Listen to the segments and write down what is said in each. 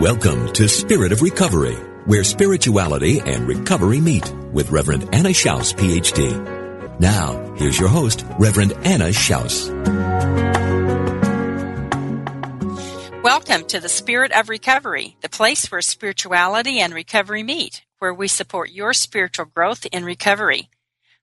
Welcome to Spirit of Recovery, where spirituality and recovery meet with Reverend Anna Schaus, PhD. Now, here's your host, Reverend Anna Schaus. Welcome to the Spirit of Recovery, the place where spirituality and recovery meet, where we support your spiritual growth in recovery.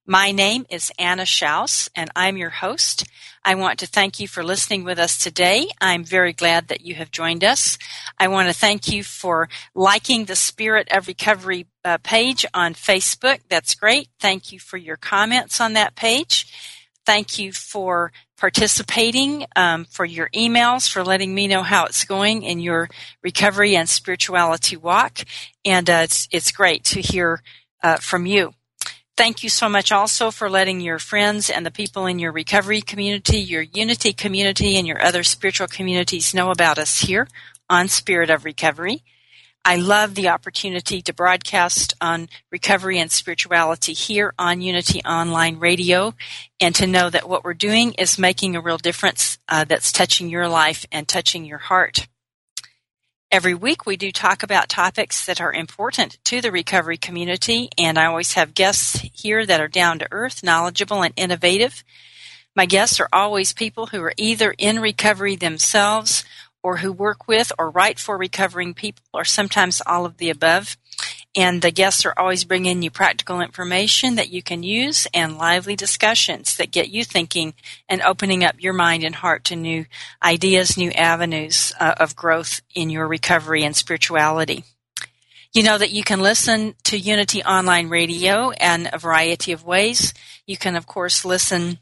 My name is Anna Schaus, and I'm your host. I want to thank you for listening with us today. I'm very glad that you have joined us. I want to thank you for liking the Spirit of Recovery uh, page on Facebook. That's great. Thank you for your comments on that page. Thank you for participating, um, for your emails, for letting me know how it's going in your recovery and spirituality walk. And uh, it's it's great to hear uh, from you. Thank you so much also for letting your friends and the people in your recovery community, your unity community, and your other spiritual communities know about us here on Spirit of Recovery. I love the opportunity to broadcast on recovery and spirituality here on Unity Online Radio and to know that what we're doing is making a real difference uh, that's touching your life and touching your heart. Every week we do talk about topics that are important to the recovery community, and I always have guests here that are down to earth, knowledgeable, and innovative. My guests are always people who are either in recovery themselves or who work with or write for recovering people, or sometimes all of the above. And the guests are always bringing you practical information that you can use and lively discussions that get you thinking and opening up your mind and heart to new ideas, new avenues uh, of growth in your recovery and spirituality. You know that you can listen to Unity Online Radio in a variety of ways. You can, of course, listen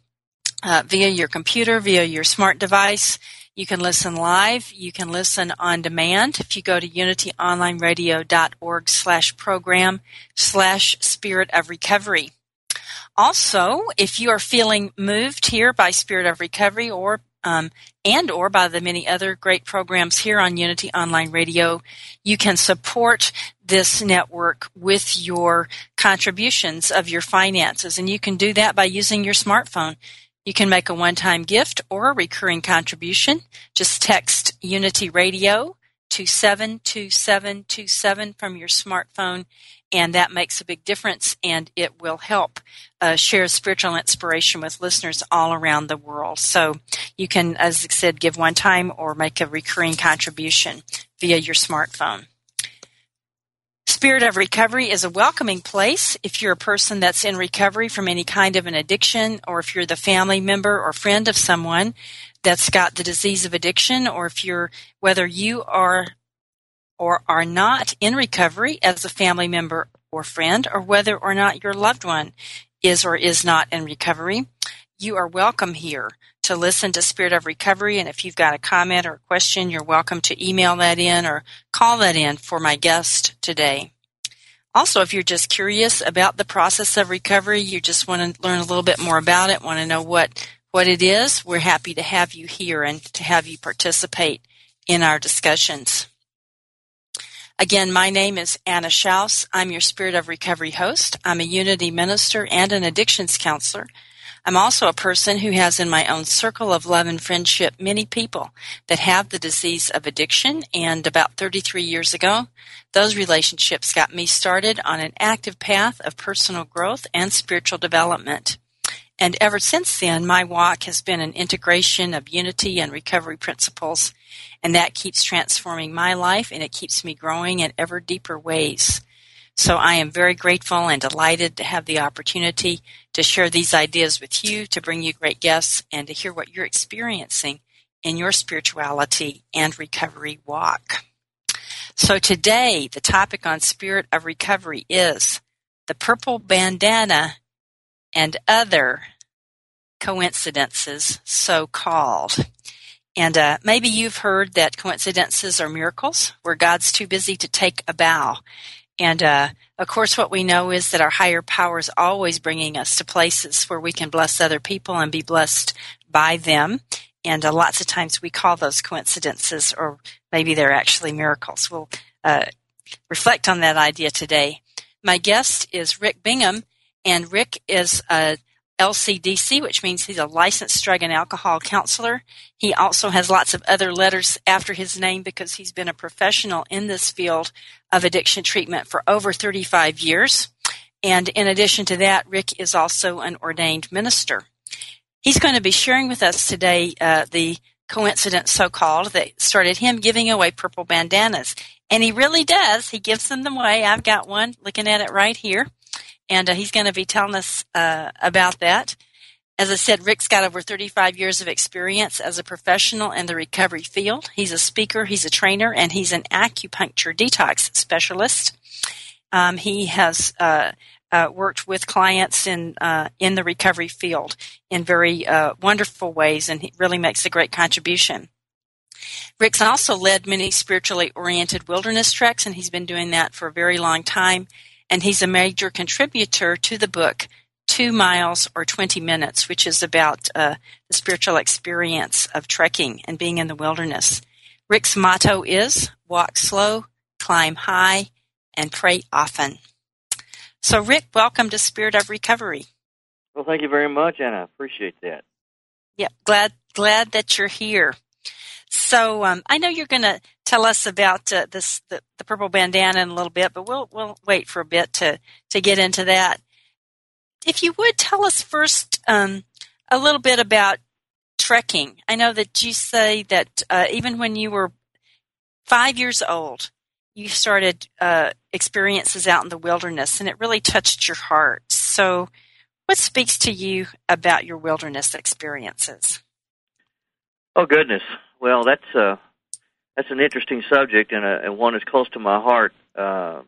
uh, via your computer, via your smart device. You can listen live. You can listen on demand. If you go to unityonlineradio.org slash program slash spirit of recovery. Also, if you are feeling moved here by Spirit of Recovery or um, and or by the many other great programs here on Unity Online Radio, you can support this network with your contributions of your finances. And you can do that by using your smartphone. You can make a one-time gift or a recurring contribution. Just text Unity Radio to 72727 from your smartphone and that makes a big difference and it will help uh, share spiritual inspiration with listeners all around the world. So you can, as I said, give one time or make a recurring contribution via your smartphone. Spirit of Recovery is a welcoming place if you're a person that's in recovery from any kind of an addiction, or if you're the family member or friend of someone that's got the disease of addiction, or if you're, whether you are or are not in recovery as a family member or friend, or whether or not your loved one is or is not in recovery, you are welcome here to listen to Spirit of Recovery. And if you've got a comment or a question, you're welcome to email that in or call that in for my guest today. Also, if you're just curious about the process of recovery, you just want to learn a little bit more about it, want to know what, what it is, we're happy to have you here and to have you participate in our discussions. Again, my name is Anna Schaus. I'm your Spirit of Recovery host. I'm a Unity minister and an addictions counselor. I'm also a person who has in my own circle of love and friendship many people that have the disease of addiction. And about 33 years ago, those relationships got me started on an active path of personal growth and spiritual development. And ever since then, my walk has been an integration of unity and recovery principles, and that keeps transforming my life and it keeps me growing in ever deeper ways. So I am very grateful and delighted to have the opportunity to share these ideas with you, to bring you great guests, and to hear what you're experiencing in your spirituality and recovery walk. So today, the topic on Spirit of Recovery is the purple bandana and other coincidences, so called. And uh, maybe you've heard that coincidences are miracles where God's too busy to take a bow. And uh, of course, what we know is that our higher power is always bringing us to places where we can bless other people and be blessed by them. And uh, lots of times we call those coincidences, or maybe they're actually miracles. We'll uh, reflect on that idea today. My guest is Rick Bingham, and Rick is a LCDC, which means he's a licensed drug and alcohol counselor. He also has lots of other letters after his name because he's been a professional in this field of addiction treatment for over 35 years. And in addition to that, Rick is also an ordained minister. He's going to be sharing with us today uh, the coincidence, so called, that started him giving away purple bandanas. And he really does. He gives them away. I've got one looking at it right here and uh, he's going to be telling us uh, about that. As I said, Rick's got over 35 years of experience as a professional in the recovery field. He's a speaker, he's a trainer, and he's an acupuncture detox specialist. Um, he has uh, uh, worked with clients in uh, in the recovery field in very uh, wonderful ways, and he really makes a great contribution. Rick's also led many spiritually oriented wilderness treks, and he's been doing that for a very long time and he's a major contributor to the book Two Miles or 20 Minutes, which is about uh, the spiritual experience of trekking and being in the wilderness. Rick's motto is walk slow, climb high, and pray often. So, Rick, welcome to Spirit of Recovery. Well, thank you very much, Anna. I appreciate that. Yeah, glad glad that you're here. So um, I know you're going to tell us about uh, this the, the, purple bandana in a little bit, but we'll we'll wait for a bit to to get into that. If you would tell us first um, a little bit about trekking. I know that you say that uh, even when you were five years old, you started uh, experiences out in the wilderness, and it really touched your heart. So, what speaks to you about your wilderness experiences? Oh goodness, well, that's uh, that's an interesting subject and, a, and one that's close to my heart. Uh,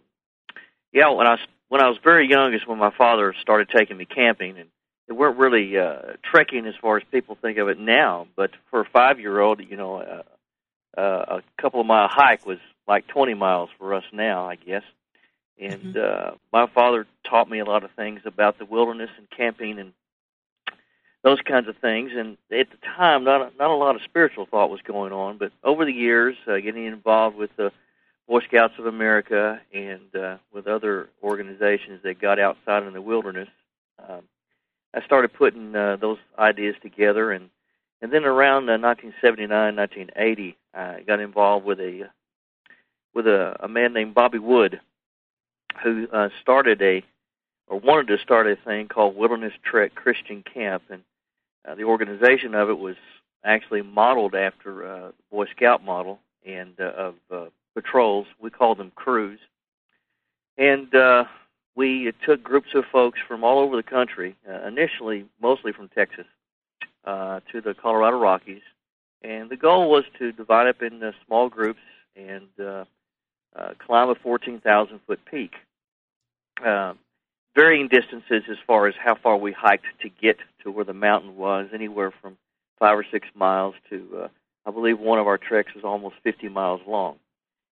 yeah, when I was when I was very young is when my father started taking me camping, and it weren't really uh, trekking as far as people think of it now. But for a five year old, you know, uh, uh, a couple of mile hike was like 20 miles for us now, I guess. And mm-hmm. uh, my father taught me a lot of things about the wilderness and camping and those kinds of things. And at the time, not a, not a lot of spiritual thought was going on, but over the years, uh, getting involved with the Boy Scouts of America and uh, with other organizations that got outside in the wilderness, um, I started putting uh, those ideas together. And and then around uh, 1979, 1980, I got involved with a with a, a man named Bobby Wood, who uh, started a or wanted to start a thing called Wilderness Trek Christian Camp, and uh, the organization of it was actually modeled after uh, the Boy Scout model and uh, of uh, patrols. We called them crews, and uh, we took groups of folks from all over the country, uh, initially mostly from Texas, uh, to the Colorado Rockies, and the goal was to divide up into small groups and uh, uh, climb a 14,000 foot peak. Uh, varying distances as far as how far we hiked to get to where the mountain was, anywhere from five or six miles to, uh, I believe one of our treks was almost 50 miles long.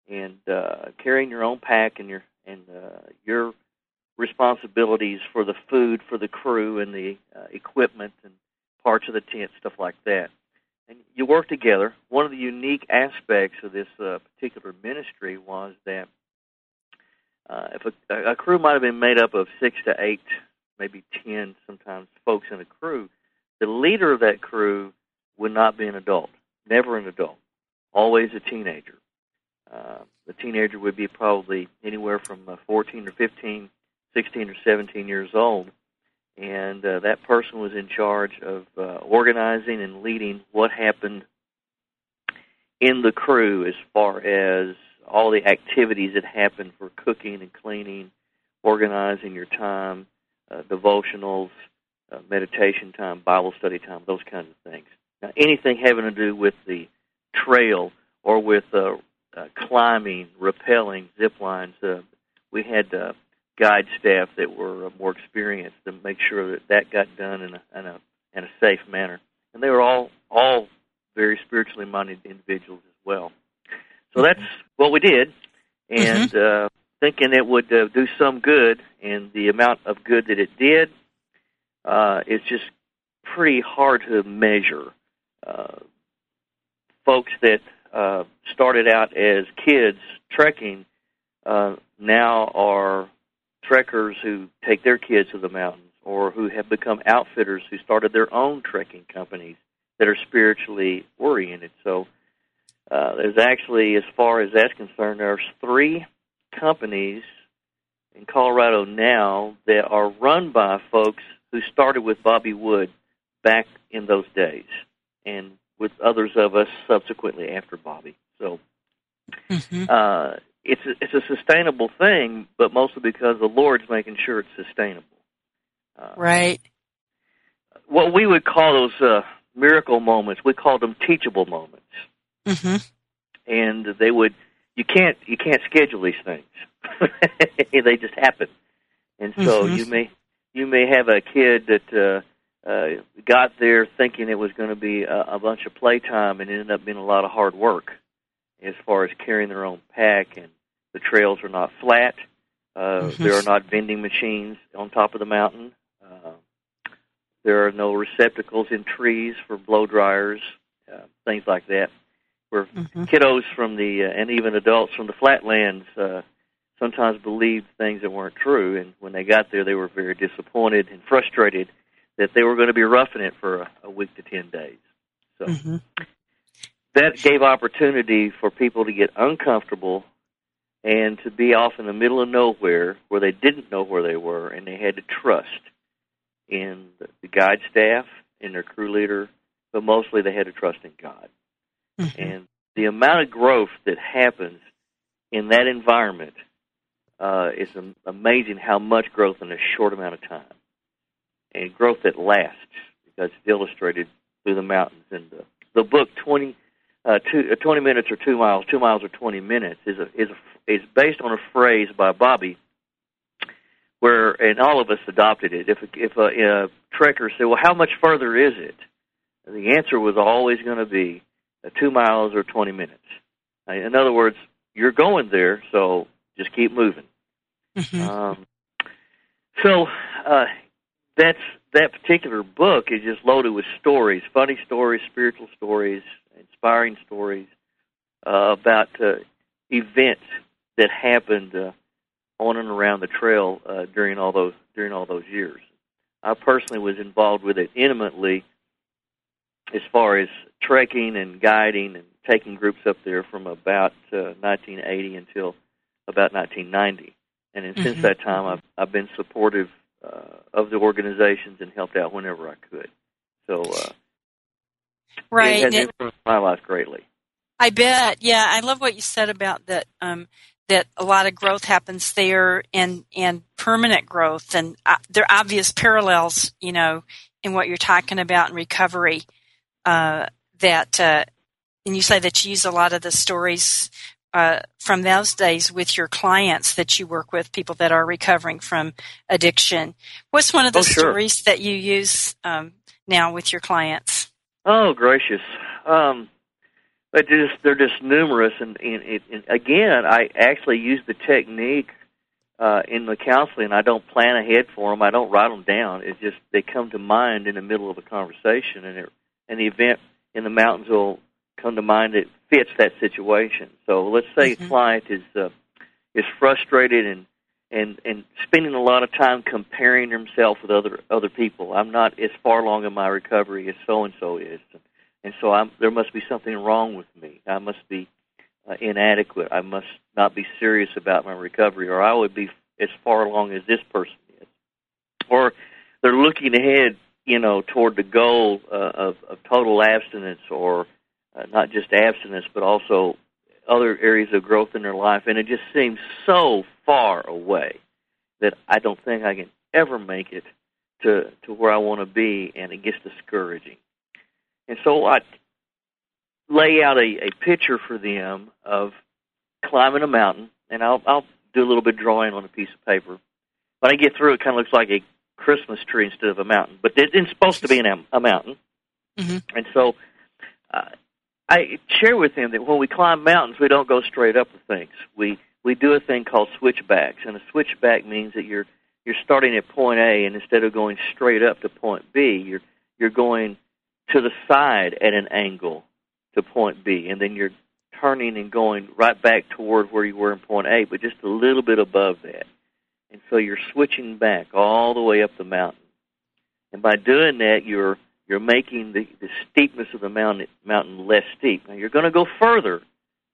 And uh, carrying your own pack and your and uh, your responsibilities for the food for the crew and the uh, equipment and parts of the tent, stuff like that. And you work together. One of the unique aspects of this uh, particular ministry was that uh, if a, a crew might have been made up of six to eight, maybe ten, sometimes folks in a crew, the leader of that crew would not be an adult, never an adult, always a teenager. Uh, the teenager would be probably anywhere from uh, 14 or 15, 16 or 17 years old, and uh, that person was in charge of uh, organizing and leading what happened in the crew as far as all the activities that happened for cooking and cleaning, organizing your time, uh, devotionals, uh, meditation time, Bible study time, those kinds of things. Now, anything having to do with the trail or with uh, uh, climbing, rappelling, zip lines, uh, we had uh, guide staff that were uh, more experienced to make sure that that got done in a, in a in a safe manner. And they were all all very spiritually minded individuals as well. So that's what we did, and mm-hmm. uh, thinking it would uh, do some good, and the amount of good that it did, uh, it's just pretty hard to measure. Uh, folks that uh, started out as kids trekking uh, now are trekkers who take their kids to the mountains or who have become outfitters who started their own trekking companies that are spiritually oriented. So uh, there's actually, as far as that's concerned, there's three companies in Colorado now that are run by folks who started with Bobby Wood back in those days, and with others of us subsequently after Bobby. So mm-hmm. uh, it's a, it's a sustainable thing, but mostly because the Lord's making sure it's sustainable. Uh, right. What we would call those uh, miracle moments, we call them teachable moments. Mm-hmm. And they would you can't you can't schedule these things. they just happen. And so mm-hmm. you may you may have a kid that uh, uh, got there thinking it was going to be a, a bunch of playtime and ended up being a lot of hard work as far as carrying their own pack and the trails are not flat. Uh, mm-hmm. There are not vending machines on top of the mountain. Uh, there are no receptacles in trees for blow dryers, uh, things like that. Where mm-hmm. kiddos from the uh, and even adults from the flatlands uh, sometimes believed things that weren't true, and when they got there, they were very disappointed and frustrated that they were going to be roughing it for a, a week to ten days. So mm-hmm. that gave opportunity for people to get uncomfortable and to be off in the middle of nowhere where they didn't know where they were, and they had to trust in the guide staff, in their crew leader, but mostly they had to trust in God. Mm-hmm. And the amount of growth that happens in that environment uh, is amazing how much growth in a short amount of time. And growth that lasts because it's illustrated through the mountains. And the, the book, 20, uh, two, uh, 20 minutes or two miles, two miles or 20 minutes, is, a, is, a, is based on a phrase by Bobby where, and all of us adopted it. If, if a, a trekker said, well, how much further is it? The answer was always going to be two miles or 20 minutes. Uh, in other words, you're going there, so just keep moving. Mm-hmm. Um, so uh, that's that particular book is just loaded with stories, funny stories, spiritual stories, inspiring stories uh, about uh, events that happened uh, on and around the trail uh, during all those during all those years. I personally was involved with it intimately as far as trekking and guiding and taking groups up there from about uh, 1980 until about 1990. And mm-hmm. since that time, I've I've been supportive uh, of the organizations and helped out whenever I could. So, uh, right, it has influenced my life greatly. I bet. Yeah, I love what you said about that. Um, that a lot of growth happens there, and and permanent growth, and uh, there are obvious parallels, you know, in what you're talking about in recovery. Uh, that, uh, and you say that you use a lot of the stories uh, from those days with your clients that you work with, people that are recovering from addiction. What's one of the oh, sure. stories that you use um, now with your clients? Oh, gracious. Um, but just they're just numerous, and, and, and again, I actually use the technique uh, in the counseling. I don't plan ahead for them. I don't write them down. It's just they come to mind in the middle of a conversation, and it, and the event in the mountains will come to mind that fits that situation. So let's say mm-hmm. a client is uh, is frustrated and and and spending a lot of time comparing himself with other other people. I'm not as far along in my recovery as so and so is, and so I'm, there must be something wrong with me. I must be uh, inadequate. I must not be serious about my recovery, or I would be as far along as this person is. Or they're looking ahead, you know, toward the goal uh, of, of total abstinence, or uh, not just abstinence, but also other areas of growth in their life, and it just seems so far away that I don't think I can ever make it to to where I want to be, and it gets discouraging. And so I lay out a, a picture for them of climbing a mountain, and I'll I'll do a little bit of drawing on a piece of paper. When I get through, it kind of looks like a Christmas tree instead of a mountain, but it's supposed to be an, a mountain. Mm-hmm. And so uh, I share with them that when we climb mountains, we don't go straight up with things. We we do a thing called switchbacks, and a switchback means that you're you're starting at point A, and instead of going straight up to point B, you're you're going to the side at an angle to point B, and then you're turning and going right back toward where you were in point A, but just a little bit above that. And so you're switching back all the way up the mountain. And by doing that, you're you're making the, the steepness of the mountain mountain less steep. Now you're going to go further,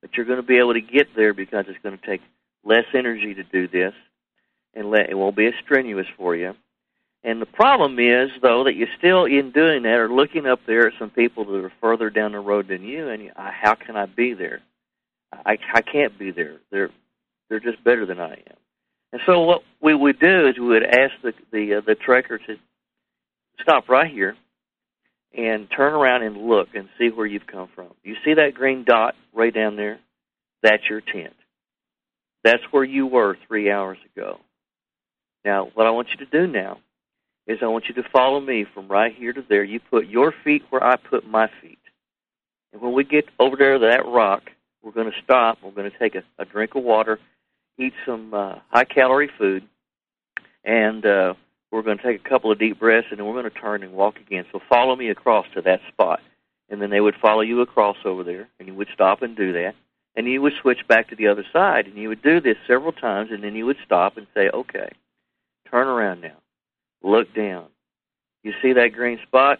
but you're going to be able to get there because it's going to take less energy to do this, and let, it won't be as strenuous for you. And the problem is, though, that you still, in doing that, are looking up there at some people that are further down the road than you, and you, how can I be there? I, I can't be there. They're they're just better than I am. And so what we would do is we would ask the the uh, the trekker to stop right here and turn around and look and see where you've come from. You see that green dot right down there? That's your tent. That's where you were three hours ago. Now, what I want you to do now is I want you to follow me from right here to there. You put your feet where I put my feet. And when we get over there to that rock, we're going to stop. We're going to take a, a drink of water, eat some uh, high calorie food, and uh, we're going to take a couple of deep breaths, and then we're going to turn and walk again. So follow me across to that spot. And then they would follow you across over there, and you would stop and do that. And you would switch back to the other side, and you would do this several times, and then you would stop and say, okay, turn around now Look down. You see that green spot?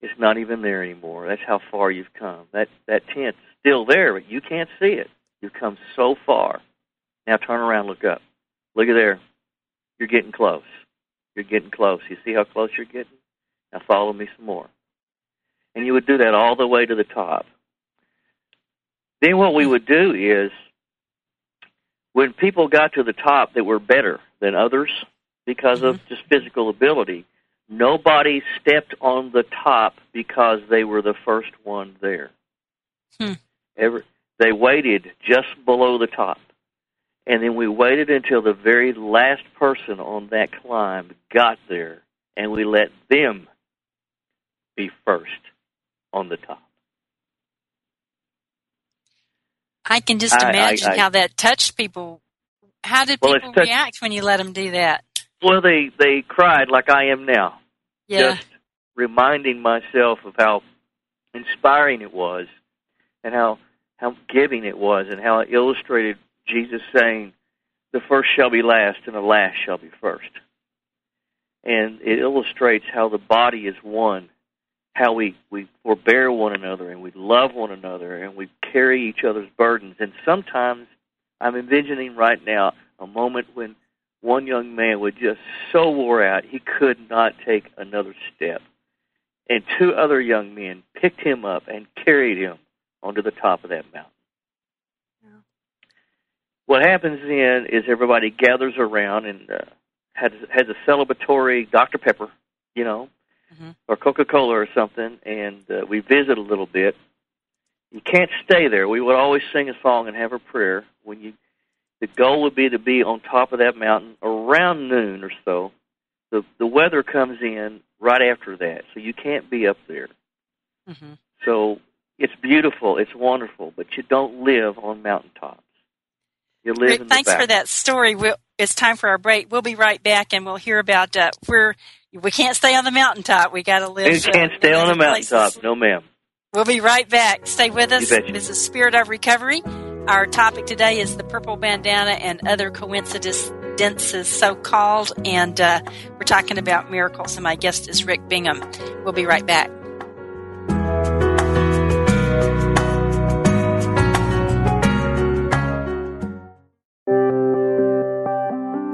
It's not even there anymore. That's how far you've come. That that tent's still there, but you can't see it. You've come so far. Now turn around, look up. Look at there. You're getting close. You're getting close. You see how close you're getting? Now follow me some more. And you would do that all the way to the top. Then what we would do is when people got to the top that were better than others, because mm-hmm. of just physical ability. Nobody stepped on the top because they were the first one there. Hmm. Every, they waited just below the top. And then we waited until the very last person on that climb got there, and we let them be first on the top. I can just imagine I, I, how that touched people. How did well, people react when you let them do that? Well, they they cried like I am now. Yeah. Just reminding myself of how inspiring it was, and how how giving it was, and how it illustrated Jesus saying, "The first shall be last, and the last shall be first. And it illustrates how the body is one, how we we forbear one another, and we love one another, and we carry each other's burdens. And sometimes I'm envisioning right now a moment when one young man was just so wore out he could not take another step. And two other young men picked him up and carried him onto the top of that mountain. What happens then is everybody gathers around and uh, has has a celebratory Dr Pepper, you know, mm-hmm. or Coca Cola or something, and uh, we visit a little bit. You can't stay there. We would always sing a song and have a prayer when you the goal would be to be on top of that mountain around noon or so. The the weather comes in right after that, so you can't be up there. Mm-hmm. So it's beautiful, it's wonderful, but you don't live on mountaintops. You live Rick, in thanks for that story. We'll, it's time for our break. We'll be right back, and we'll hear about uh, where we can't stay on the mountaintop. We got to live. You can't uh, stay on the mountaintop, no, ma'am. We'll be right back. Stay with us. This is Spirit of Recovery. Our topic today is the purple bandana and other coincidences, so called, and uh, we're talking about miracles. And my guest is Rick Bingham. We'll be right back.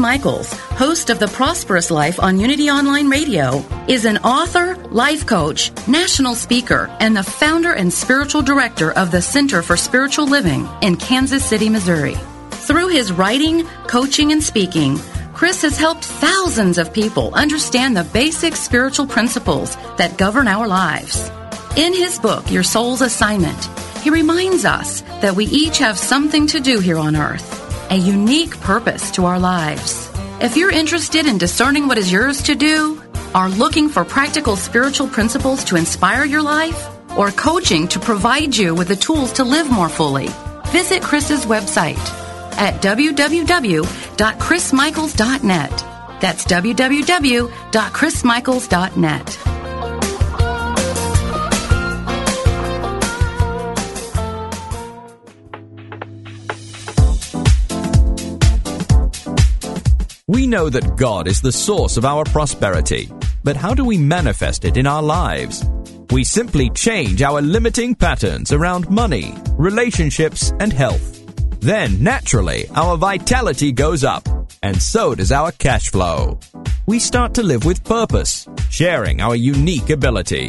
Michaels, host of The Prosperous Life on Unity Online Radio, is an author, life coach, national speaker, and the founder and spiritual director of the Center for Spiritual Living in Kansas City, Missouri. Through his writing, coaching, and speaking, Chris has helped thousands of people understand the basic spiritual principles that govern our lives. In his book, Your Soul's Assignment, he reminds us that we each have something to do here on earth a unique purpose to our lives. If you're interested in discerning what is yours to do, are looking for practical spiritual principles to inspire your life, or coaching to provide you with the tools to live more fully, visit Chris's website at www.chrismichaels.net. That's www.chrismichaels.net. We know that God is the source of our prosperity, but how do we manifest it in our lives? We simply change our limiting patterns around money, relationships, and health. Then, naturally, our vitality goes up, and so does our cash flow. We start to live with purpose, sharing our unique ability.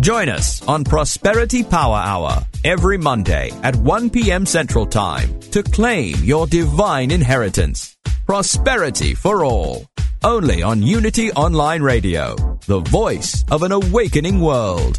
Join us on Prosperity Power Hour every Monday at 1 p.m. Central Time to claim your divine inheritance. Prosperity for all. Only on Unity Online Radio, the voice of an awakening world.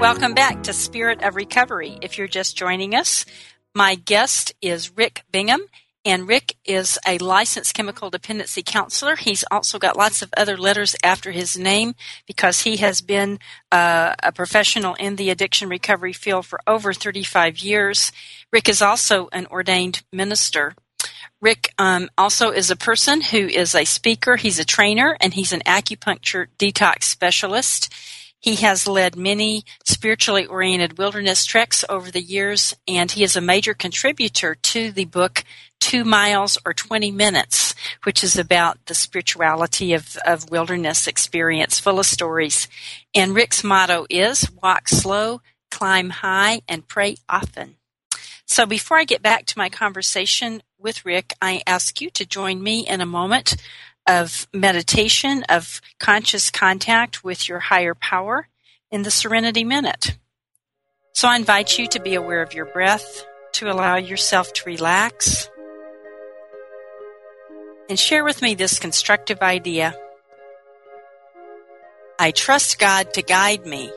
Welcome back to Spirit of Recovery. If you're just joining us, my guest is Rick Bingham, and Rick is a licensed chemical dependency counselor. He's also got lots of other letters after his name because he has been uh, a professional in the addiction recovery field for over 35 years. Rick is also an ordained minister. Rick um, also is a person who is a speaker, he's a trainer, and he's an acupuncture detox specialist. He has led many spiritually oriented wilderness treks over the years, and he is a major contributor to the book Two Miles or 20 Minutes, which is about the spirituality of, of wilderness experience, full of stories. And Rick's motto is walk slow, climb high, and pray often. So before I get back to my conversation with Rick, I ask you to join me in a moment of meditation, of conscious contact with your higher power in the Serenity Minute. So I invite you to be aware of your breath, to allow yourself to relax, and share with me this constructive idea. I trust God to guide me,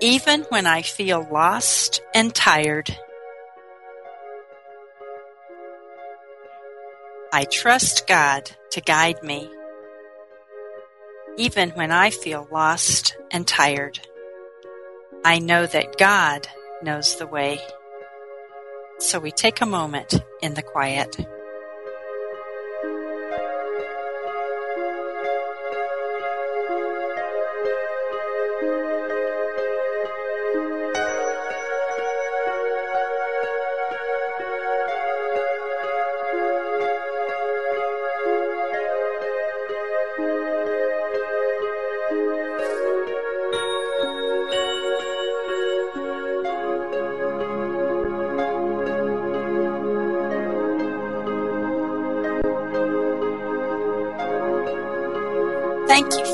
even when I feel lost and tired. I trust God to guide me, even when I feel lost and tired. I know that God knows the way. So we take a moment in the quiet.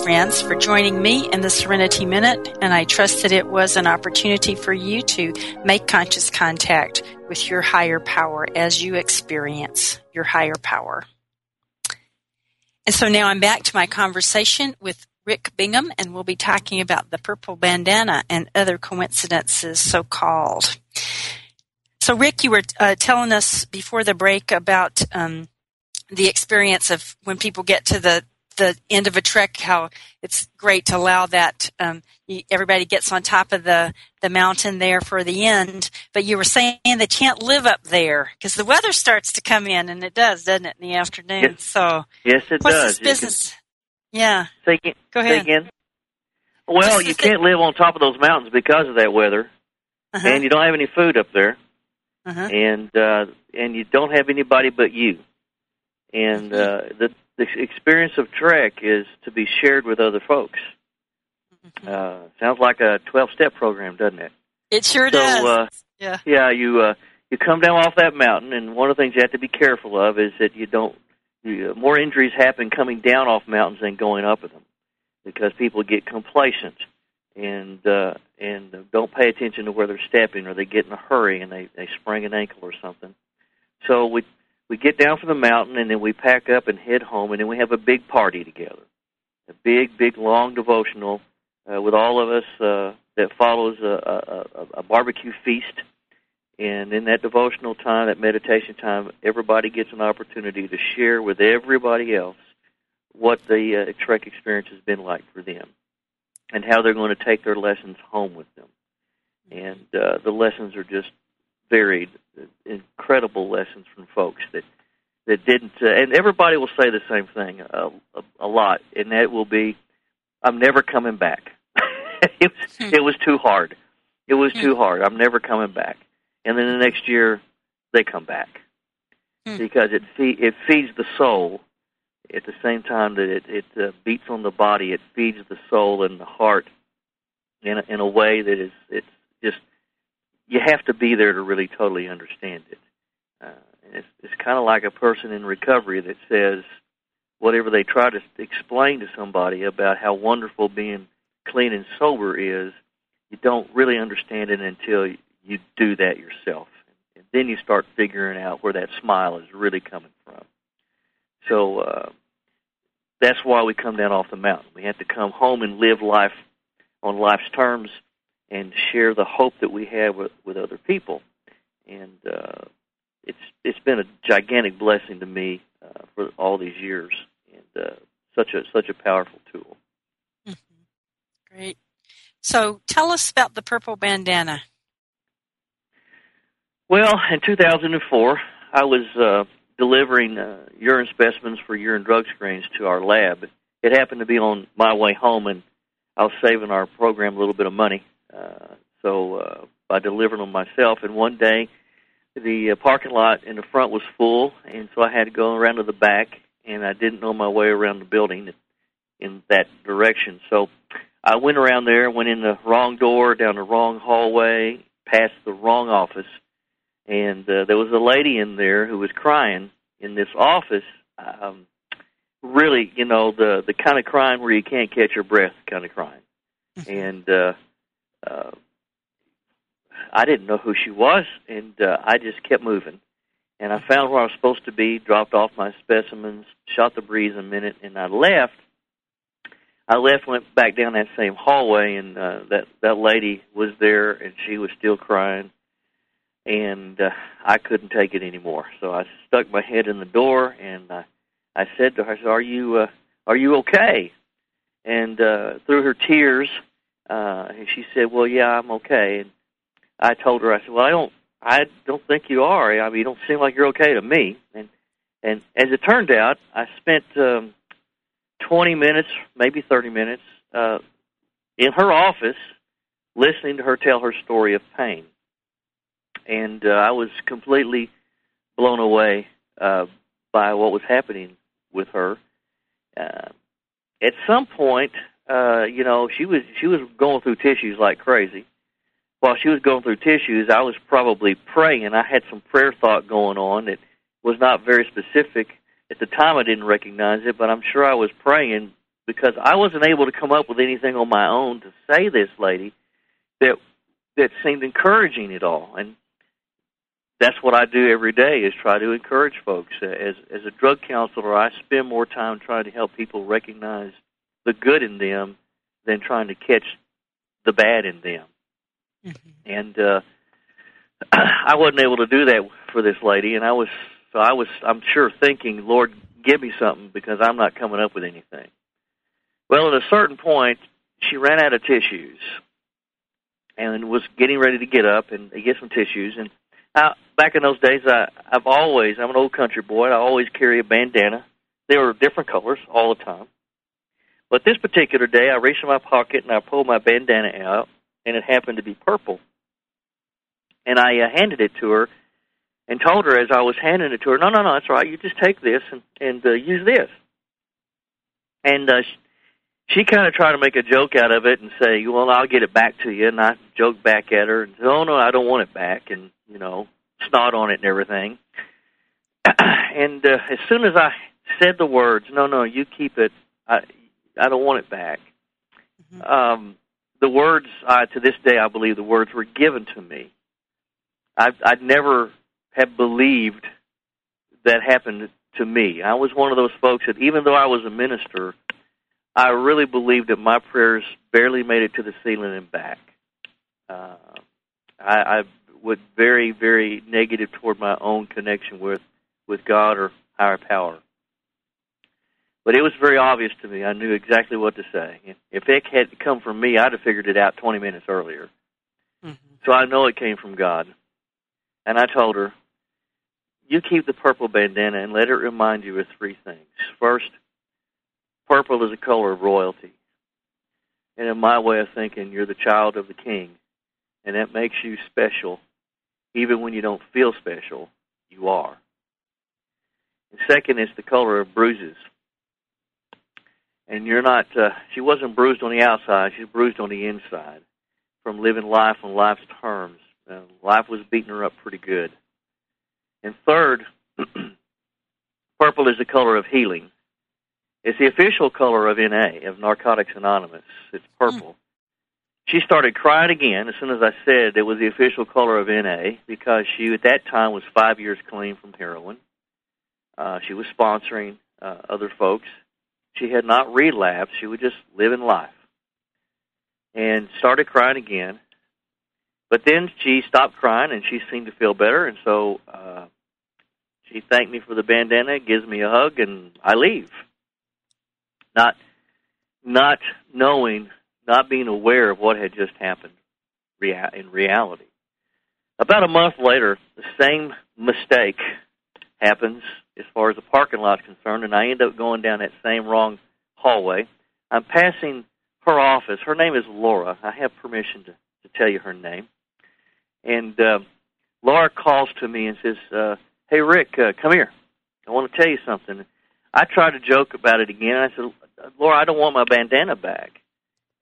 For joining me in the Serenity Minute, and I trust that it was an opportunity for you to make conscious contact with your higher power as you experience your higher power. And so now I'm back to my conversation with Rick Bingham, and we'll be talking about the purple bandana and other coincidences, so called. So, Rick, you were uh, telling us before the break about um, the experience of when people get to the the end of a trek, how it's great to allow that um, everybody gets on top of the the mountain there for the end. But you were saying they can't live up there because the weather starts to come in, and it does, doesn't it, in the afternoon? Yes. So yes, it what's does. this business? Can, yeah. Say again. Go ahead. Again. Well, you can't live on top of those mountains because of that weather, uh-huh. and you don't have any food up there, uh-huh. and uh, and you don't have anybody but you. And Mm-hmm. uh, the the experience of trek is to be shared with other folks. Mm-hmm. Uh, sounds like a twelve step program, doesn't it? It sure So, does. uh, yeah. Yeah, you uh, you come down off that mountain, and one of the things you have to be careful of is that you don't. You, uh, more injuries happen coming down off mountains than going up them, because people get complacent and uh, and don't pay attention to where they're stepping, or they get in a hurry and they they sprain an ankle or something. So we we get down from the mountain, and then we pack up and head home, and then we have a big party together, a big, big, long devotional uh, with all of us uh, that follows a, a, a, barbecue feast. And in that devotional time, that meditation time, everybody gets an opportunity to share with everybody else what the uh, Trek experience has been like for them and how they're going to take their lessons home with them. And uh, the lessons are just varied, incredible lessons from folks that that didn't. Uh, and everybody will say the same thing uh, a, a lot, and that will be, "I'm never coming back." it was it was too hard. It was too hard. I'm never coming back. And then the next year, they come back because it fe- it feeds the soul at the same time that it it uh, beats on the body. It feeds the soul and the heart in a, in a way that is it's just you have to be there to really totally understand it. Uh, and it's it's kind of like a person in recovery that says whatever they try to explain to somebody about how wonderful being clean and sober is, you don't really understand it until you do that yourself. And then you start figuring out where that smile is really coming from. So uh, that's why we come down off the mountain. We have to come home and live life on life's terms and share the hope that we have with, with other people. And uh, it's it's been a gigantic blessing to me uh, for all these years, and uh, such a such a powerful tool. Mm-hmm. Great. So tell us about the purple bandana. Well, in 2004, I was uh, delivering uh, urine specimens for urine drug screens to our lab. It happened to be on my way home, and I was saving our program a little bit of money. Uh, so uh, I delivered them myself, and one day the uh, parking lot in the front was full, and so I had to go around to the back, and I didn't know my way around the building in that direction. So I went around there, went in the wrong door, down the wrong hallway, past the wrong office, and uh, there was a lady in there who was crying in this office. Um, really, you know, the the kind of crying where you can't catch your breath, kind of crying, and uh, uh, I didn't know who she was, and uh, I just kept moving. And I found where I was supposed to be, dropped off my specimens, shot the breeze a minute, and I left. I left, went back down that same hallway, and uh, that that lady was there, and she was still crying, and uh, I couldn't take it anymore. So I stuck my head in the door, and I, I said to her, I said, "Are you uh, are you okay?" And uh, through her tears, uh, and she said, "Well, yeah, I'm okay." And I told her, I said, "Well, I don't, I don't think you are. I mean, you don't seem like you're okay to me." And and as it turned out, I spent um, 20 minutes, maybe 30 minutes, uh, in her office, listening to her tell her story of pain, and uh, I was completely blown away uh, by what was happening with her. Uh, at some point, uh, you know, she was she was going through tissues like crazy. While she was going through tissues, I was probably praying. I had some prayer thought going on that was not very specific. At the time, I didn't recognize it, but I'm sure I was praying because I wasn't able to come up with anything on my own to say this lady that that seemed encouraging at all. And that's what I do every day is try to encourage folks. As as a drug counselor, I spend more time trying to help people recognize the good in them than trying to catch the bad in them. Mm-hmm. And uh I wasn't able to do that for this lady and I was so I was I'm sure thinking, Lord, give me something because I'm not coming up with anything. Well, at a certain point, she ran out of tissues and was getting ready to get up and get some tissues and I, back in those days, I, I've always, I'm an old country boy. I always carry a bandana. They were different colors all the time. But this particular day, I reached in my pocket and I pulled my bandana out, and it happened to be purple. And I uh, handed it to her and told her as I was handing it to her, no, no, no, that's all right. You just take this and, and uh, use this. And uh, she, she kind of tried to make a joke out of it and say, well, I'll get it back to you. And I joked back at her and said, oh, no, I don't want it back. And you know, snot on it and everything. and uh, as soon as I said the words, "No, no, you keep it. I, I don't want it back." Mm-hmm. Um, the words, uh, to this day, I believe the words were given to me. I, I'd never have believed that happened to me. I was one of those folks that, even though I was a minister, I really believed that my prayers barely made it to the ceiling and back. Uh, I, I was very, very negative toward my own connection with with God or higher power. But it was very obvious to me. I knew exactly what to say. If it had come from me, I'd have figured it out 20 minutes earlier. Mm-hmm. So I know it came from God. And I told her, you keep the purple bandana and let it remind you of three things. First, purple is a color of royalty. And in my way of thinking, you're the child of the king. And that makes you special even when you don't feel special, you are. And second is the color of bruises. And you're not, uh, she wasn't bruised on the outside, she's bruised on the inside from living life on life's terms. Uh, life was beating her up pretty good. And third, purple is the color of healing. It's the official color of NA, of Narcotics Anonymous. It's purple. She started crying again as soon as I said it was the official color of NA because she, at that time, was five years clean from heroin. Uh, she was sponsoring uh, other folks. She had not relapsed. She was just living life. And started crying again. But then she stopped crying and she seemed to feel better. And so uh, she thanked me for the bandana, gives me a hug, and I leave. Not, not knowing not being aware of what had just happened in reality. About a month later, the same mistake happens as far as the parking lot is concerned, and I end up going down that same wrong hallway. I'm passing her office. Her name is Laura. I have permission to, to tell you her name. And uh, Laura calls to me and says, uh, Hey, Rick, uh, come here. I want to tell you something. I tried to joke about it again. I said, Laura, I don't want my bandana back.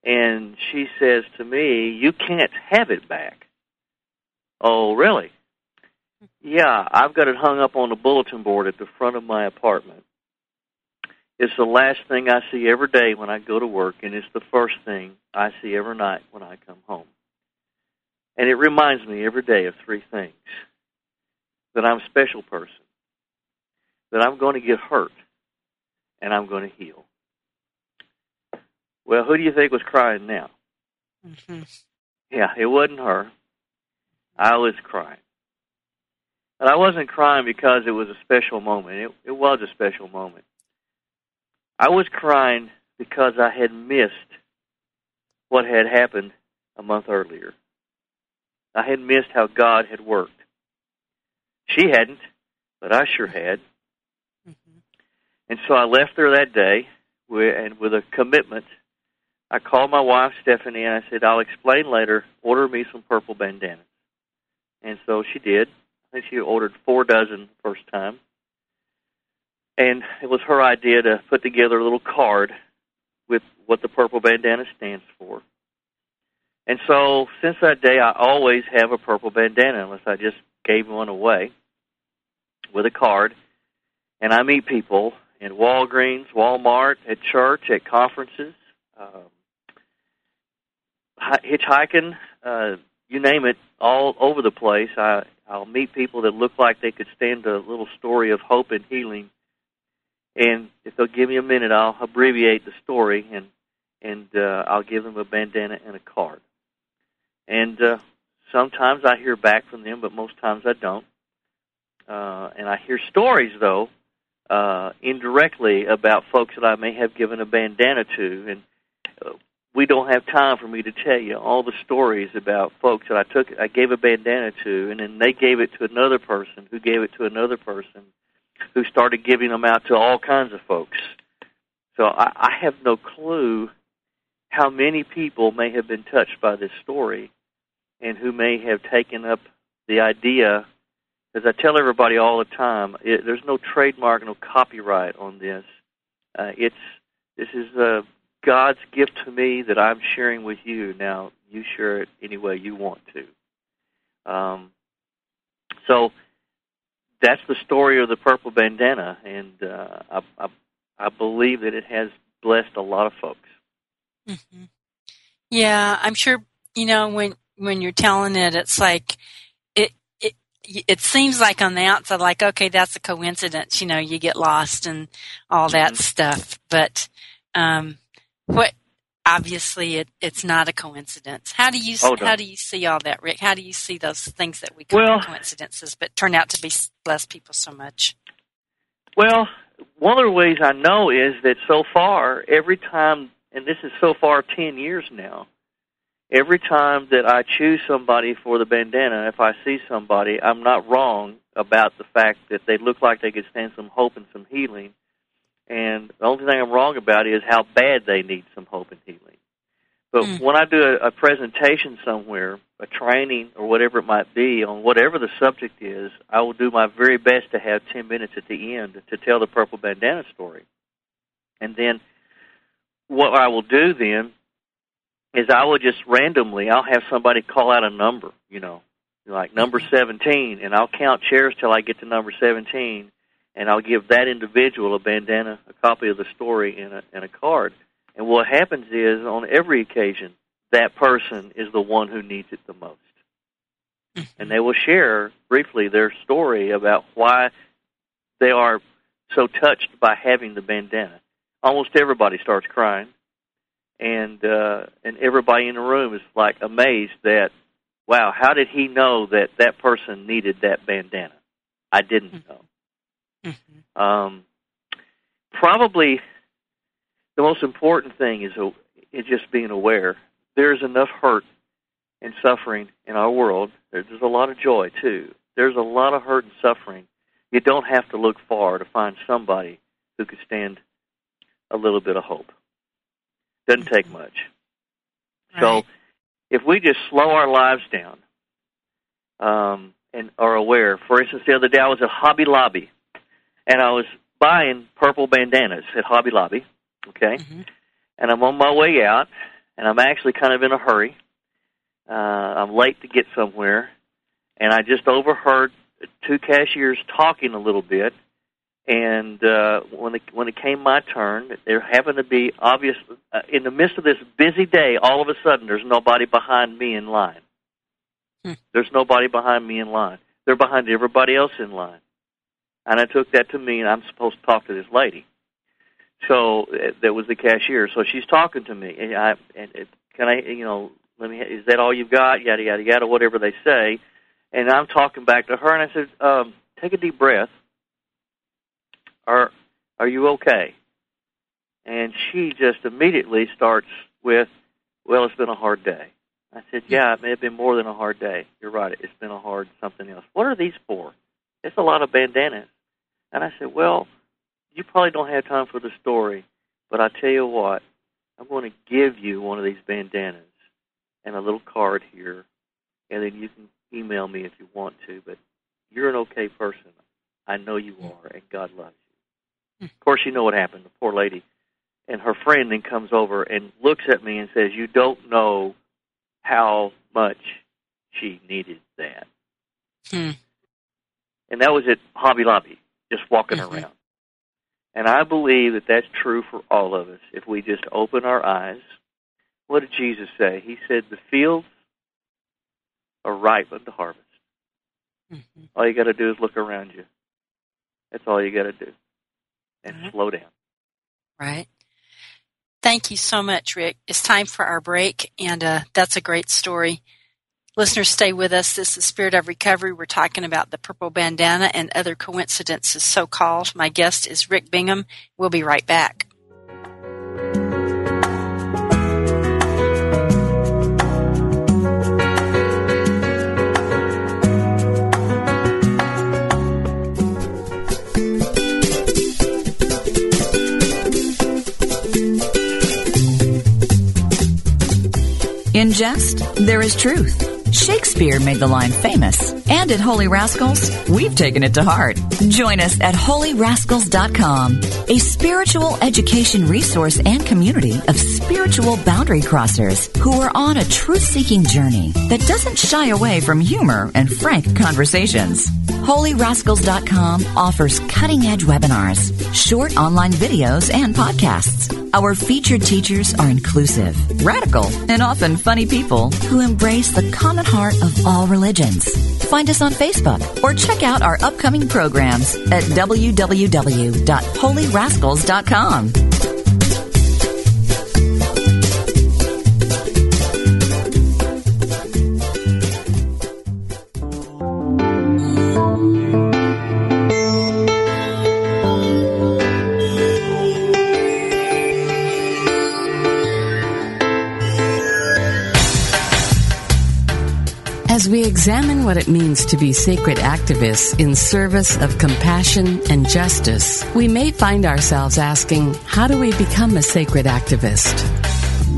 And she says to me, You can't have it back. Oh, really? Yeah, I've got it hung up on the bulletin board at the front of my apartment. It's the last thing I see every day when I go to work, and it's the first thing I see every night when I come home. And it reminds me every day of three things that I'm a special person, that I'm going to get hurt, and I'm going to heal. Well, who do you think was crying now? Mm-hmm. Yeah, it wasn't her. I was crying. And I wasn't crying because it was a special moment. It, it was a special moment. I was crying because I had missed what had happened a month earlier. I had missed how God had worked. She hadn't, but I sure had. Mm-hmm. And so I left there that day with, and with a commitment I called my wife Stephanie and I said, "I'll explain later. Order me some purple bandanas." And so she did. Think she ordered four dozen first time. And it was her idea to put together a little card with what the purple bandana stands for. And so since that day, I always have a purple bandana unless I just gave one away with a card. And I meet people in Walgreens, Walmart, at church, at conferences, um, hitchhiking, uh, you name it, all over the place. I I'll meet people that look like they could stand a little story of hope and healing, and if they'll give me a minute, I'll abbreviate the story and and uh, I'll give them a bandana and a card. And uh, sometimes I hear back from them, but most times I don't. Uh, and I hear stories though uh, indirectly about folks that I may have given a bandana to, and uh, we don't have time for me to tell you all the stories about folks that I took, I gave a bandana to, and then they gave it to another person, who gave it to another person, who started giving them out to all kinds of folks. So I, I have no clue how many people may have been touched by this story, and who may have taken up the idea as I tell everybody all the time, it, there's no trademark, no copyright on this. Uh, it's this is uh, God's gift to me that I'm sharing with you. Now you share it any way you want to. Um, so that's the story of the purple bandana, and uh, I, I, I believe that it has blessed a lot of folks. Mm-hmm. Yeah, I'm sure. You know, when when you're telling it, it's like it seems like on the outside, like, okay, that's a coincidence, you know, you get lost and all that mm-hmm. stuff. But, um, what, obviously it, it's not a coincidence. How do you, oh, how do you see all that, Rick? How do you see those things that we call well, coincidences, but turn out to be bless people so much? Well, one of the ways I know is that so far, every time, and this is so far 10 years now, every time that I choose somebody for the bandana, if I see somebody, I'm not wrong about the fact that they look like they could stand some hope and some healing. And the only thing I'm wrong about is how bad they need some hope and healing. But mm. when I do a, a presentation somewhere, a training or whatever it might be on whatever the subject is, I will do my very best to have 10 minutes at the end to tell the purple bandana story. And then what I will do then is I will just randomly I'll have somebody call out a number, you know, like number 17 and I'll count chairs till I get to number 17 and I'll give that individual a bandana, a copy of the story and a and a card. And what happens is on every occasion that person is the one who needs it the most. Mm-hmm. And they will share briefly their story about why they are so touched by having the bandana. Almost everybody starts crying and uh, and everybody in the room is like amazed that, wow, how did he know that that person needed that bandana? I didn't mm-hmm. know. Mm-hmm. Um, probably the most important thing is is just being aware. There's enough hurt and suffering in our world. There's a lot of joy too. There's a lot of hurt and suffering. You don't have to look far to find somebody who could stand a little bit of hope. Doesn't take much. Right. So if we just slow our lives down um, and are aware, for instance, the other day I was at Hobby Lobby and I was buying purple bandanas at Hobby Lobby, okay? Mm-hmm. And I'm on my way out and I'm actually kind of in a hurry. Uh, I'm late to get somewhere and I just overheard two cashiers talking a little bit and uh, when it when it came my turn, there happened to be obvious uh, in the midst of this busy day. All of a sudden, there's nobody behind me in line. Hmm. There's nobody behind me in line. They're behind everybody else in line, and I took that to mean I'm supposed to talk to this lady. So uh, that was the cashier. So she's talking to me, and I and it, can I you know let me is that all you've got? Yada yada yada, whatever they say, and I'm talking back to her, and I said, um, take a deep breath are are you okay? And she just immediately starts with, Well, it's been a hard day. I said, Yeah, it may have been more than a hard day. You're right, it's been a hard something else. What are these for? It's a lot of bandanas. And I said, Well, you probably don't have time for the story, but I tell you what, I'm going to give you one of these bandanas and a little card here, and then you can email me if you want to, but you're an okay person. I know you are, and God loves you. Of course, you know what happened. The poor lady and her friend then comes over and looks at me and says, "You don't know how much she needed that." Hmm. And that was at Hobby Lobby, just walking mm-hmm. around. And I believe that that's true for all of us if we just open our eyes. What did Jesus say? He said, The fields are ripe unto harvest. Mm-hmm. All you got to do is look around you. That's all you got to do. And mm-hmm. slow down. Right. Thank you so much, Rick. It's time for our break, and uh, that's a great story. Listeners, stay with us. This is Spirit of Recovery. We're talking about the purple bandana and other coincidences, so called. My guest is Rick Bingham. We'll be right back. In jest, there is truth. Shakespeare made the line famous. And at Holy Rascals, we've taken it to heart. Join us at holyrascals.com, a spiritual education resource and community of spiritual boundary crossers who are on a truth seeking journey that doesn't shy away from humor and frank conversations. HolyRascals.com offers cutting edge webinars, short online videos, and podcasts. Our featured teachers are inclusive, radical, and often funny people who embrace the common heart of all religions. Find us on Facebook or check out our upcoming programs at www.holyrascals.com. As we examine what it means to be sacred activists in service of compassion and justice, we may find ourselves asking, how do we become a sacred activist?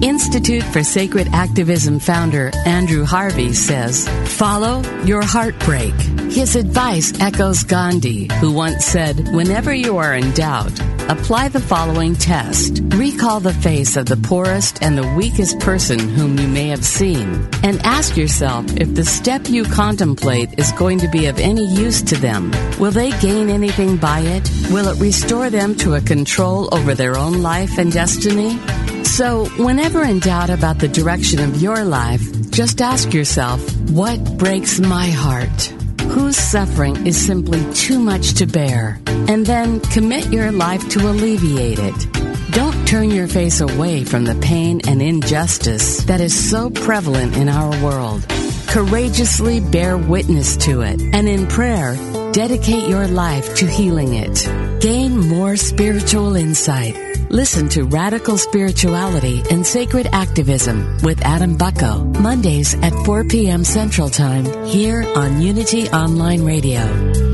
Institute for Sacred Activism founder Andrew Harvey says, follow your heartbreak. His advice echoes Gandhi, who once said, whenever you are in doubt, Apply the following test. Recall the face of the poorest and the weakest person whom you may have seen, and ask yourself if the step you contemplate is going to be of any use to them. Will they gain anything by it? Will it restore them to a control over their own life and destiny? So, whenever in doubt about the direction of your life, just ask yourself, what breaks my heart? Whose suffering is simply too much to bear, and then commit your life to alleviate it. Don't turn your face away from the pain and injustice that is so prevalent in our world. Courageously bear witness to it, and in prayer, dedicate your life to healing it. Gain more spiritual insight Listen to Radical Spirituality and Sacred Activism with Adam Bucko, Mondays at 4 p.m. Central Time, here on Unity Online Radio.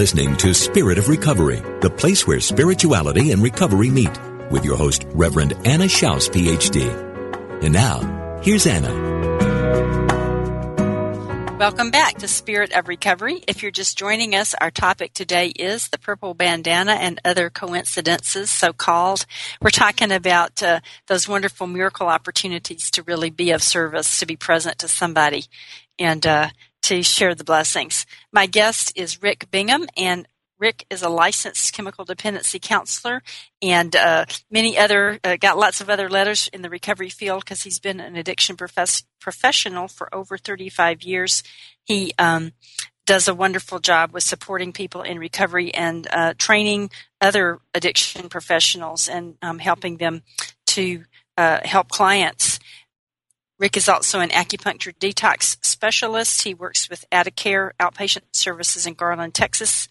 Listening to Spirit of Recovery, the place where spirituality and recovery meet, with your host, Reverend Anna Schaus, PhD. And now, here's Anna. Welcome back to Spirit of Recovery. If you're just joining us, our topic today is the purple bandana and other coincidences, so called. We're talking about uh, those wonderful miracle opportunities to really be of service, to be present to somebody. And uh, to share the blessings. My guest is Rick Bingham, and Rick is a licensed chemical dependency counselor and uh, many other, uh, got lots of other letters in the recovery field because he's been an addiction profess- professional for over 35 years. He um, does a wonderful job with supporting people in recovery and uh, training other addiction professionals and um, helping them to uh, help clients Rick is also an acupuncture detox specialist. He works with Addicare Outpatient Services in Garland, Texas,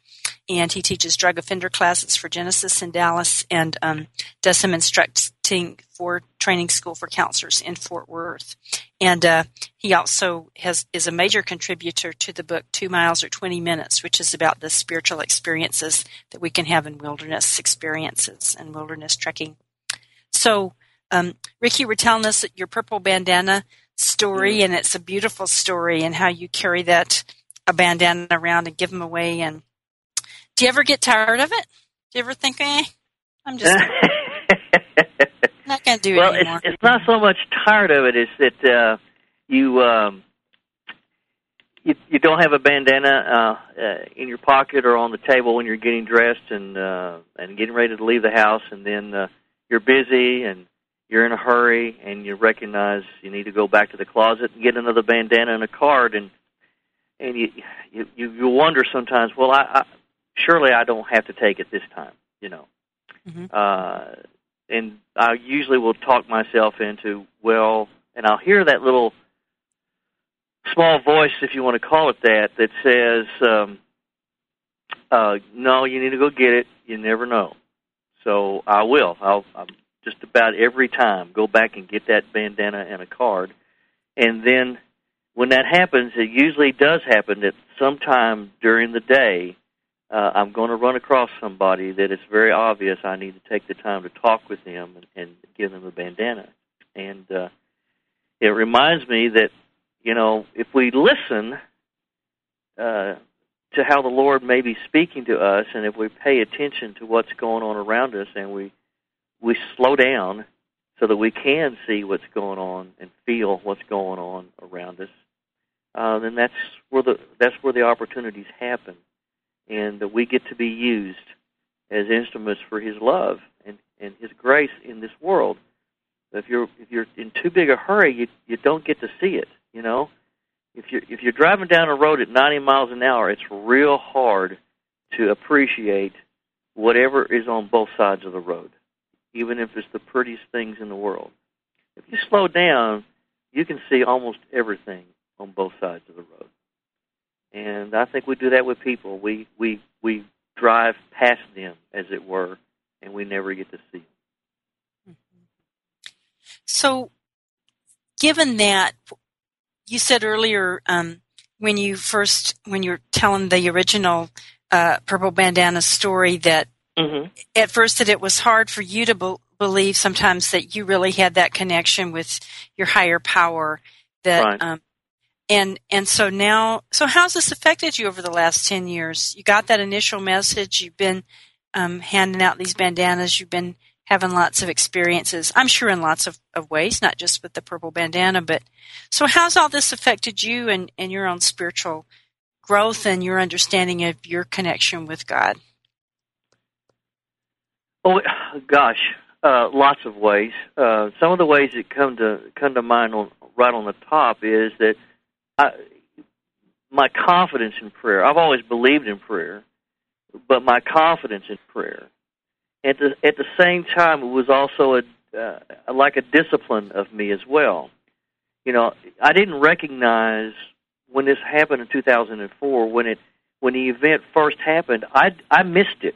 and he teaches drug offender classes for Genesis in Dallas and um, does some instructing for training school for counselors in Fort Worth. And uh, he also has is a major contributor to the book Two Miles or Twenty Minutes, which is about the spiritual experiences that we can have in wilderness experiences and wilderness trekking. So um, Ricky, you were telling us your purple bandana story, and it's a beautiful story, and how you carry that a bandana around and give them away. And do you ever get tired of it? Do you ever think, eh, I'm just not going to do well, it anymore? It's, it's not so much tired of it's that uh, you. Um, you, you don't have a bandana uh, uh, in your pocket or on the table when you're getting dressed and uh, and getting ready to leave the house, and then uh, you're busy and you're in a hurry, and you recognize you need to go back to the closet and get another bandana and a card, and and you you you wonder sometimes, well, I, I surely I don't have to take it this time, you know. Mm-hmm. Uh, and I usually will talk myself into well, and I'll hear that little small voice, if you want to call it that, that says, um, uh, "No, you need to go get it. You never know." So I will. I'll, I'll just about every time go back and get that bandana and a card, and then when that happens, it usually does happen at sometime during the day. Uh, I'm going to run across somebody that it's very obvious I need to take the time to talk with them and, and give them a bandana, and uh, it reminds me that you know, if we listen uh, to how the Lord may be speaking to us, and if we pay attention to what's going on around us, and we we slow down so that we can see what's going on and feel what's going on around us, uh, then that's where the that's where the opportunities happen, and that we get to be used as instruments for His love and and His grace in this world. If you're if you're in too big a hurry, you you don't get to see it. You know, if you're if you're driving down a road at 90 miles an hour, it's real hard to appreciate whatever is on both sides of the road, even if it's the prettiest things in the world. If you slow down, you can see almost everything on both sides of the road. And I think we do that with people. We we we drive past them, as it were, and we never get to see them. So, given that, you said earlier um, when you first when you were telling the original uh, purple bandana story that mm-hmm. at first that it was hard for you to be- believe sometimes that you really had that connection with your higher power that right. um, and and so now so how's this affected you over the last 10 years you got that initial message you've been um, handing out these bandanas you've been having lots of experiences, I'm sure in lots of, of ways, not just with the purple bandana, but so how's all this affected you and, and your own spiritual growth and your understanding of your connection with God? Oh gosh, uh, lots of ways. Uh, some of the ways that come to come to mind on, right on the top is that I, my confidence in prayer. I've always believed in prayer, but my confidence in prayer at the at the same time, it was also a uh, like a discipline of me as well. You know, I didn't recognize when this happened in 2004 when it when the event first happened. I I missed it.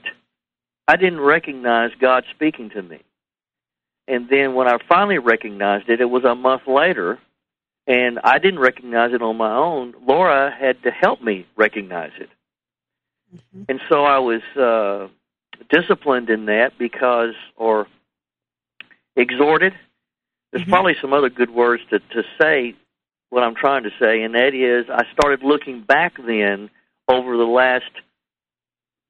I didn't recognize God speaking to me. And then when I finally recognized it, it was a month later, and I didn't recognize it on my own. Laura had to help me recognize it. Mm-hmm. And so I was uh, disciplined in that because, or exhorted. There's mm-hmm. probably some other good words to, to say what I'm trying to say, and that is I started looking back then over the last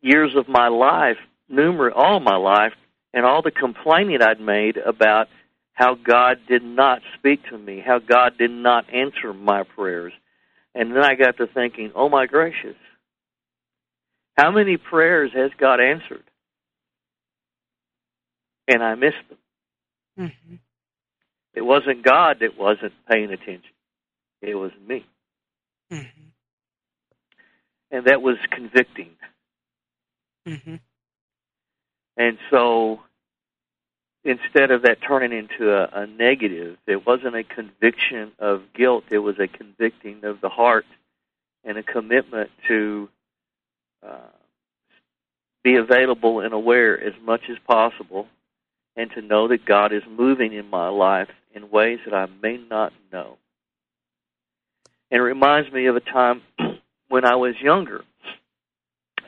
years of my life, numerous, all my life, and all the complaining I'd made about how God did not speak to me, how God did not answer my prayers. And then I got to thinking, oh my gracious, how many prayers has God answered? and I missed them. Mm-hmm. It wasn't God that wasn't paying attention. It was me. Mm-hmm. And that was convicting. Mm-hmm. And so instead of that turning into a, a negative, it wasn't a conviction of guilt, it was a convicting of the heart and a commitment to uh, be available and aware as much as possible and to know that God is moving in my life in ways that I may not know. And it reminds me of a time when I was younger,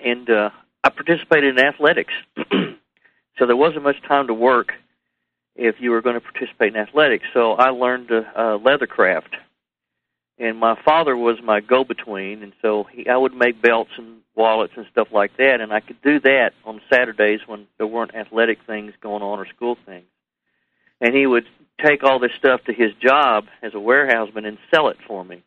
and uh, I participated in athletics, so there wasn't much time to work. if you were going to participate in athletics. So I learned uh, leather craft, and my father was my go-between, and so he, I would make belts and wallets and stuff like that, and I could do that on Saturdays when there weren't athletic things going on or school things. And he would take all this stuff to his job as a warehouseman and sell it for me.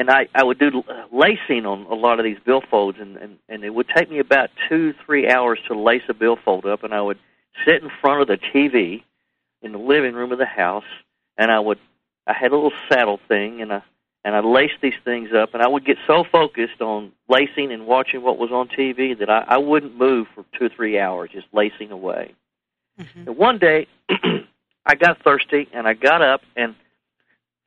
And I, I would do lacing on a lot of these billfolds, and, and, and it would take me about two, three hours to lace a billfold up, and I would sit in front of the TV in the living room of the house, and I would I had a little saddle thing, and I and I laced these things up, and I would get so focused on lacing and watching what was on TV that I, I wouldn't move for two or three hours, just lacing away. Mm-hmm. And one day, I got thirsty, and I got up, and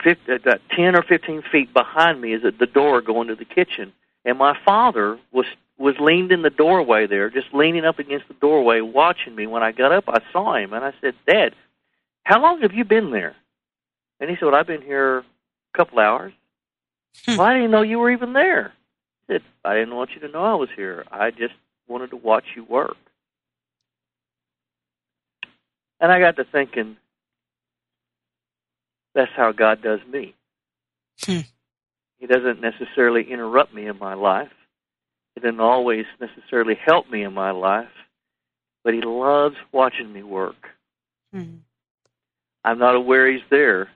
50, uh, ten or fifteen feet behind me is at the door going to the kitchen, and my father was was leaned in the doorway there, just leaning up against the doorway, watching me. When I got up, I saw him, and I said, "Dad, how long have you been there?" And he said, well, "I've been here a couple hours." Hmm. well, I didn't know you were even there. I said, "I didn't want you to know I was here. I just wanted to watch you work." And I got to thinking, that's how God does me. Hmm. He doesn't necessarily interrupt me in my life. He doesn't always necessarily help me in my life, but he loves watching me work. Mm-hmm. I'm not aware he's there,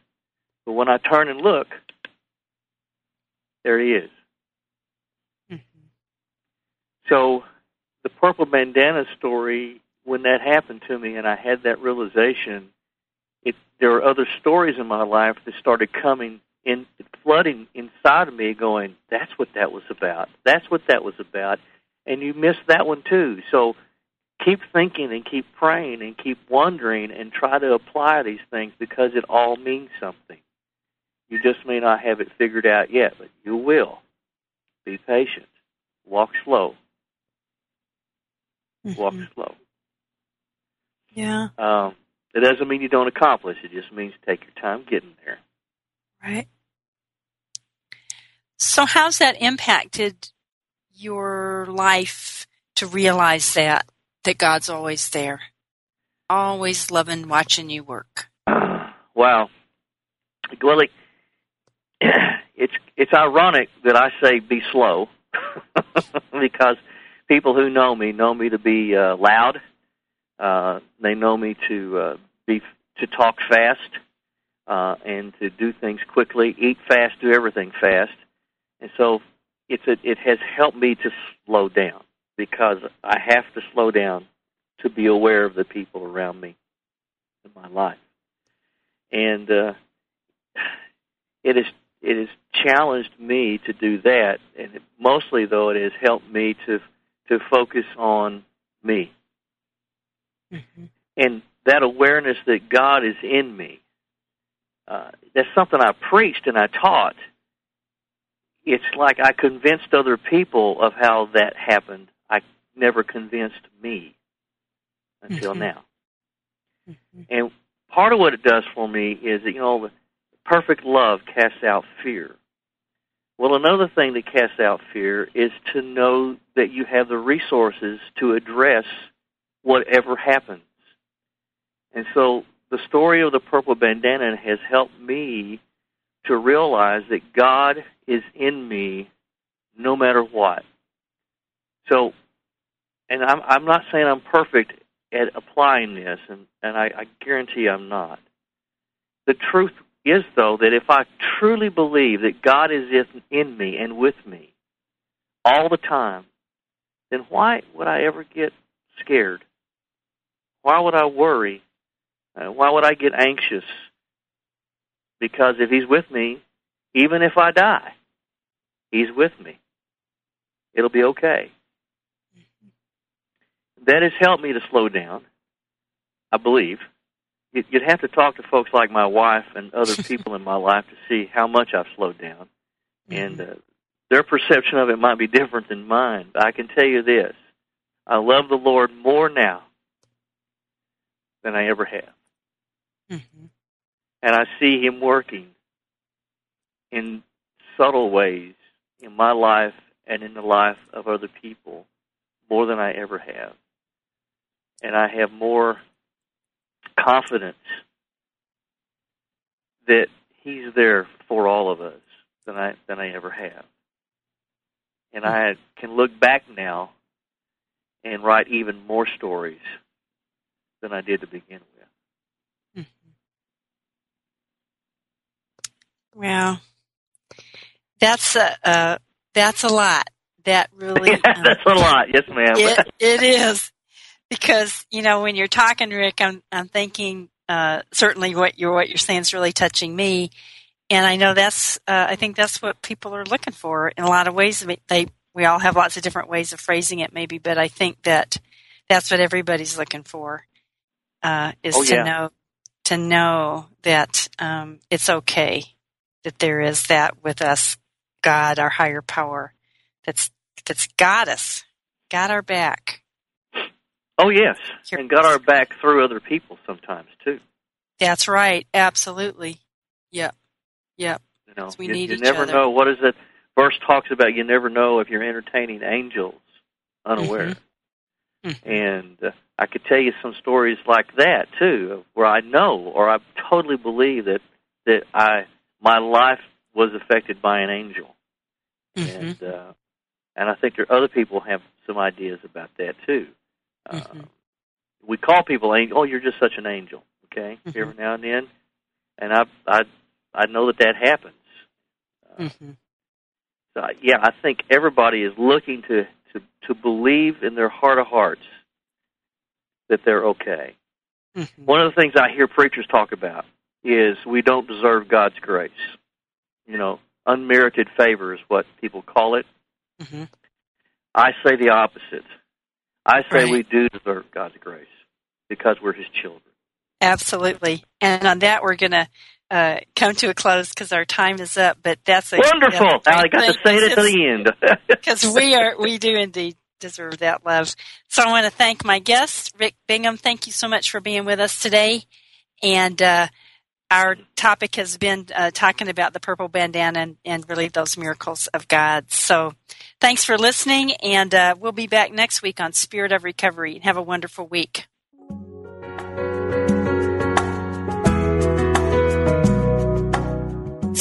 but when I turn and look, there he is. Mm-hmm. So the purple bandana story, when that happened to me and I had that realization, it there were other stories in my life that started coming in flooding inside of me going that's what that was about. That's what that was about. And you missed that one too. So keep thinking and keep praying and keep wondering and try to apply these things because it all means something. You just may not have it figured out yet but you will. Be patient. Walk slow. Mm-hmm. walk slow. Yeah. Um it doesn't mean you don't accomplish it just means take your time getting there right so, how's that impacted your life to realize that that God's always there, always loving watching you work? Wow. Well, it's it's ironic that I say be slow because people who know me know me to be uh, loud. Uh, they know me to uh, be to talk fast uh, and to do things quickly, eat fast, do everything fast. And so it's a, it has helped me to slow down because I have to slow down to be aware of the people around me in my life. And uh, it has it has challenged me to do that, and it, mostly though it has helped me to to focus on me mm-hmm. and that awareness that God is in me. Uh, that's something I preached and I taught, it's like I convinced other people of how that happened. I never convinced me until mm-hmm. now. Mm-hmm. And part of what it does for me is that, you know, perfect love casts out fear. Well, another thing that casts out fear is to know that you have the resources to address whatever happens. And so the story of the purple bandana has helped me to realize that God is in me no matter what. So, and I'm, I'm not saying I'm perfect at applying this, and, and I, I guarantee I'm not. The truth is, though, that if I truly believe that God is in in me and with me all the time, then why would I ever get scared? Why would I worry? Uh, why would I get anxious? Because if He's with me, even if I die, He's with me. It'll be okay. That has helped me to slow down, I believe. You'd have to talk to folks like my wife and other people in my life to see how much I've slowed down. And uh, their perception of it might be different than mine. But I can tell you this I love the Lord more now than I ever have. Mm-hmm. And I see Him working in subtle ways in my life and in the life of other people more than I ever have. And I have more confidence that He's there for all of us than I than I ever have. And I can look back now and write even more stories than I did to begin with. Mm-hmm. Well, that's a uh, that's a lot. That really yeah, um, that's a lot. Yes, ma'am. It, it is because you know when you're talking, Rick, I'm I'm thinking uh, certainly what you're what you're saying is really touching me, and I know that's uh, I think that's what people are looking for in a lot of ways. They we all have lots of different ways of phrasing it, maybe, but I think that that's what everybody's looking for uh, is oh, to yeah. know to know that um, it's okay that there is that with us, God, our higher power, that's that's got us, got our back. Oh yes, and got our back through other people sometimes too. That's right, absolutely. Yep, yep. You know, we you, need you never other. know what is it. Verse talks about you never know if you're entertaining angels unaware. Mm-hmm. And uh, I could tell you some stories like that too, where I know or I totally believe that that I my life was affected by an angel, Mm-hmm. and uh, and I think there other people have some ideas about that too. Mm-hmm. Uh, we call people angel. Oh, you're just such an angel. Okay, Mhm. every now and then, and I I I know that that happens. Uh, Mm-hmm. so, yeah, I think everybody is looking to, to, to believe in their heart of hearts that they're okay. Mm-hmm. One of the things I hear preachers talk about is we don't deserve God's grace. You know, unmerited favor is what people call it. Mm-hmm. I say the opposite. I say Right. we do deserve God's grace because we're His children. Absolutely. And on that, we're going to uh, come to a close because our time is up. But that's a Wonderful! a I got to say it to the end. because we are we do indeed deserve that love. So I want to thank my guest, Rick Bingham. Thank you so much for being with us today. And uh, our topic has been uh, talking about the purple bandana and, and really those miracles of God. So thanks for listening, and uh, we'll be back next week on Spirit of Recovery. Have a wonderful week.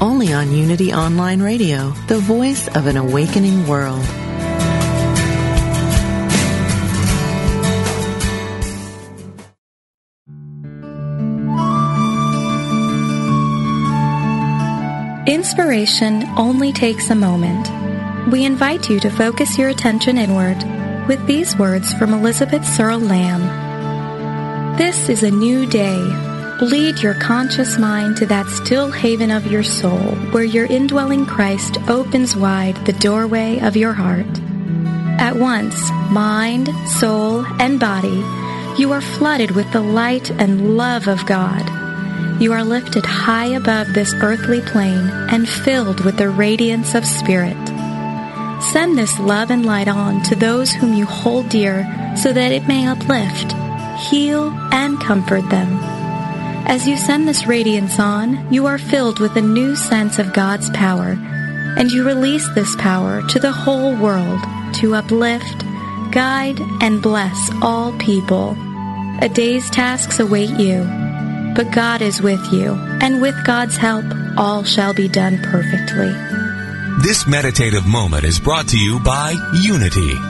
only on Unity Online Radio, the voice of an awakening world. Inspiration only takes a moment. We invite you to focus your attention inward with these words from Elizabeth Searle Lamb. This is a new day. Lead your conscious mind to that still haven of your soul where your indwelling Christ opens wide the doorway of your heart. At once, mind, soul, and body, you are flooded with the light and love of God. You are lifted high above this earthly plane and filled with the radiance of Spirit. Send this love and light on to those whom you hold dear so that it may uplift, heal, and comfort them. As you send this radiance on, you are filled with a new sense of God's power, and you release this power to the whole world to uplift, guide, and bless all people. A day's tasks await you. But God is with you, and with God's help, all shall be done perfectly. This meditative moment is brought to you by Unity.